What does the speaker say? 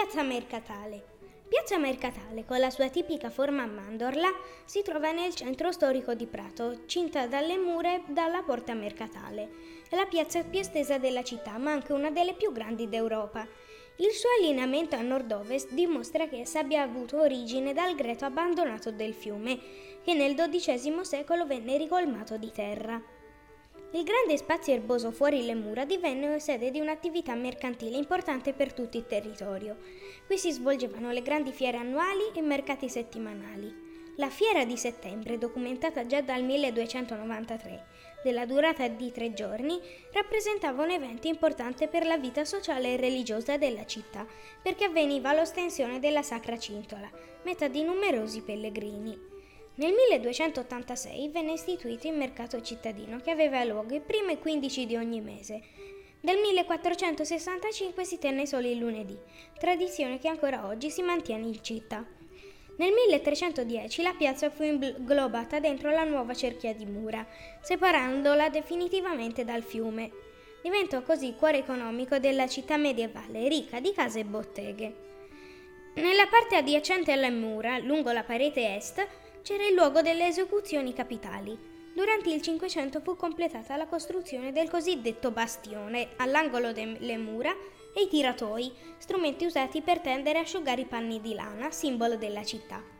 Piazza Mercatale. Piazza Mercatale, con la sua tipica forma a mandorla, si trova nel centro storico di Prato, cinta dalle mura dalla porta Mercatale. È la piazza più estesa della città, ma anche una delle più grandi d'Europa. Il suo allineamento a nord-ovest dimostra che essa abbia avuto origine dal greto abbandonato del fiume, che nel XII secolo venne ricolmato di terra. Il grande spazio erboso fuori le mura divenne sede di un'attività mercantile importante per tutto il territorio. Qui si svolgevano le grandi fiere annuali e mercati settimanali. La fiera di settembre, documentata già dal 1293, della durata di tre giorni, rappresentava un evento importante per la vita sociale e religiosa della città, perché avveniva l'ostensione della Sacra Cintola, meta di numerosi pellegrini. Nel 1286 venne istituito il mercato cittadino che aveva luogo il primo e 15 di ogni mese. Nel 1465 si tenne solo il lunedì, tradizione che ancora oggi si mantiene in città. Nel 1310 la piazza fu inglobata dentro la nuova cerchia di mura, separandola definitivamente dal fiume. Diventò così cuore economico della città medievale, ricca di case e botteghe. Nella parte adiacente alle mura, lungo la parete est, c'era il luogo delle esecuzioni capitali. Durante il Cinquecento fu completata la costruzione del cosiddetto bastione all'angolo delle mura e i tiratoi, strumenti usati per tendere e asciugare i panni di lana, simbolo della città.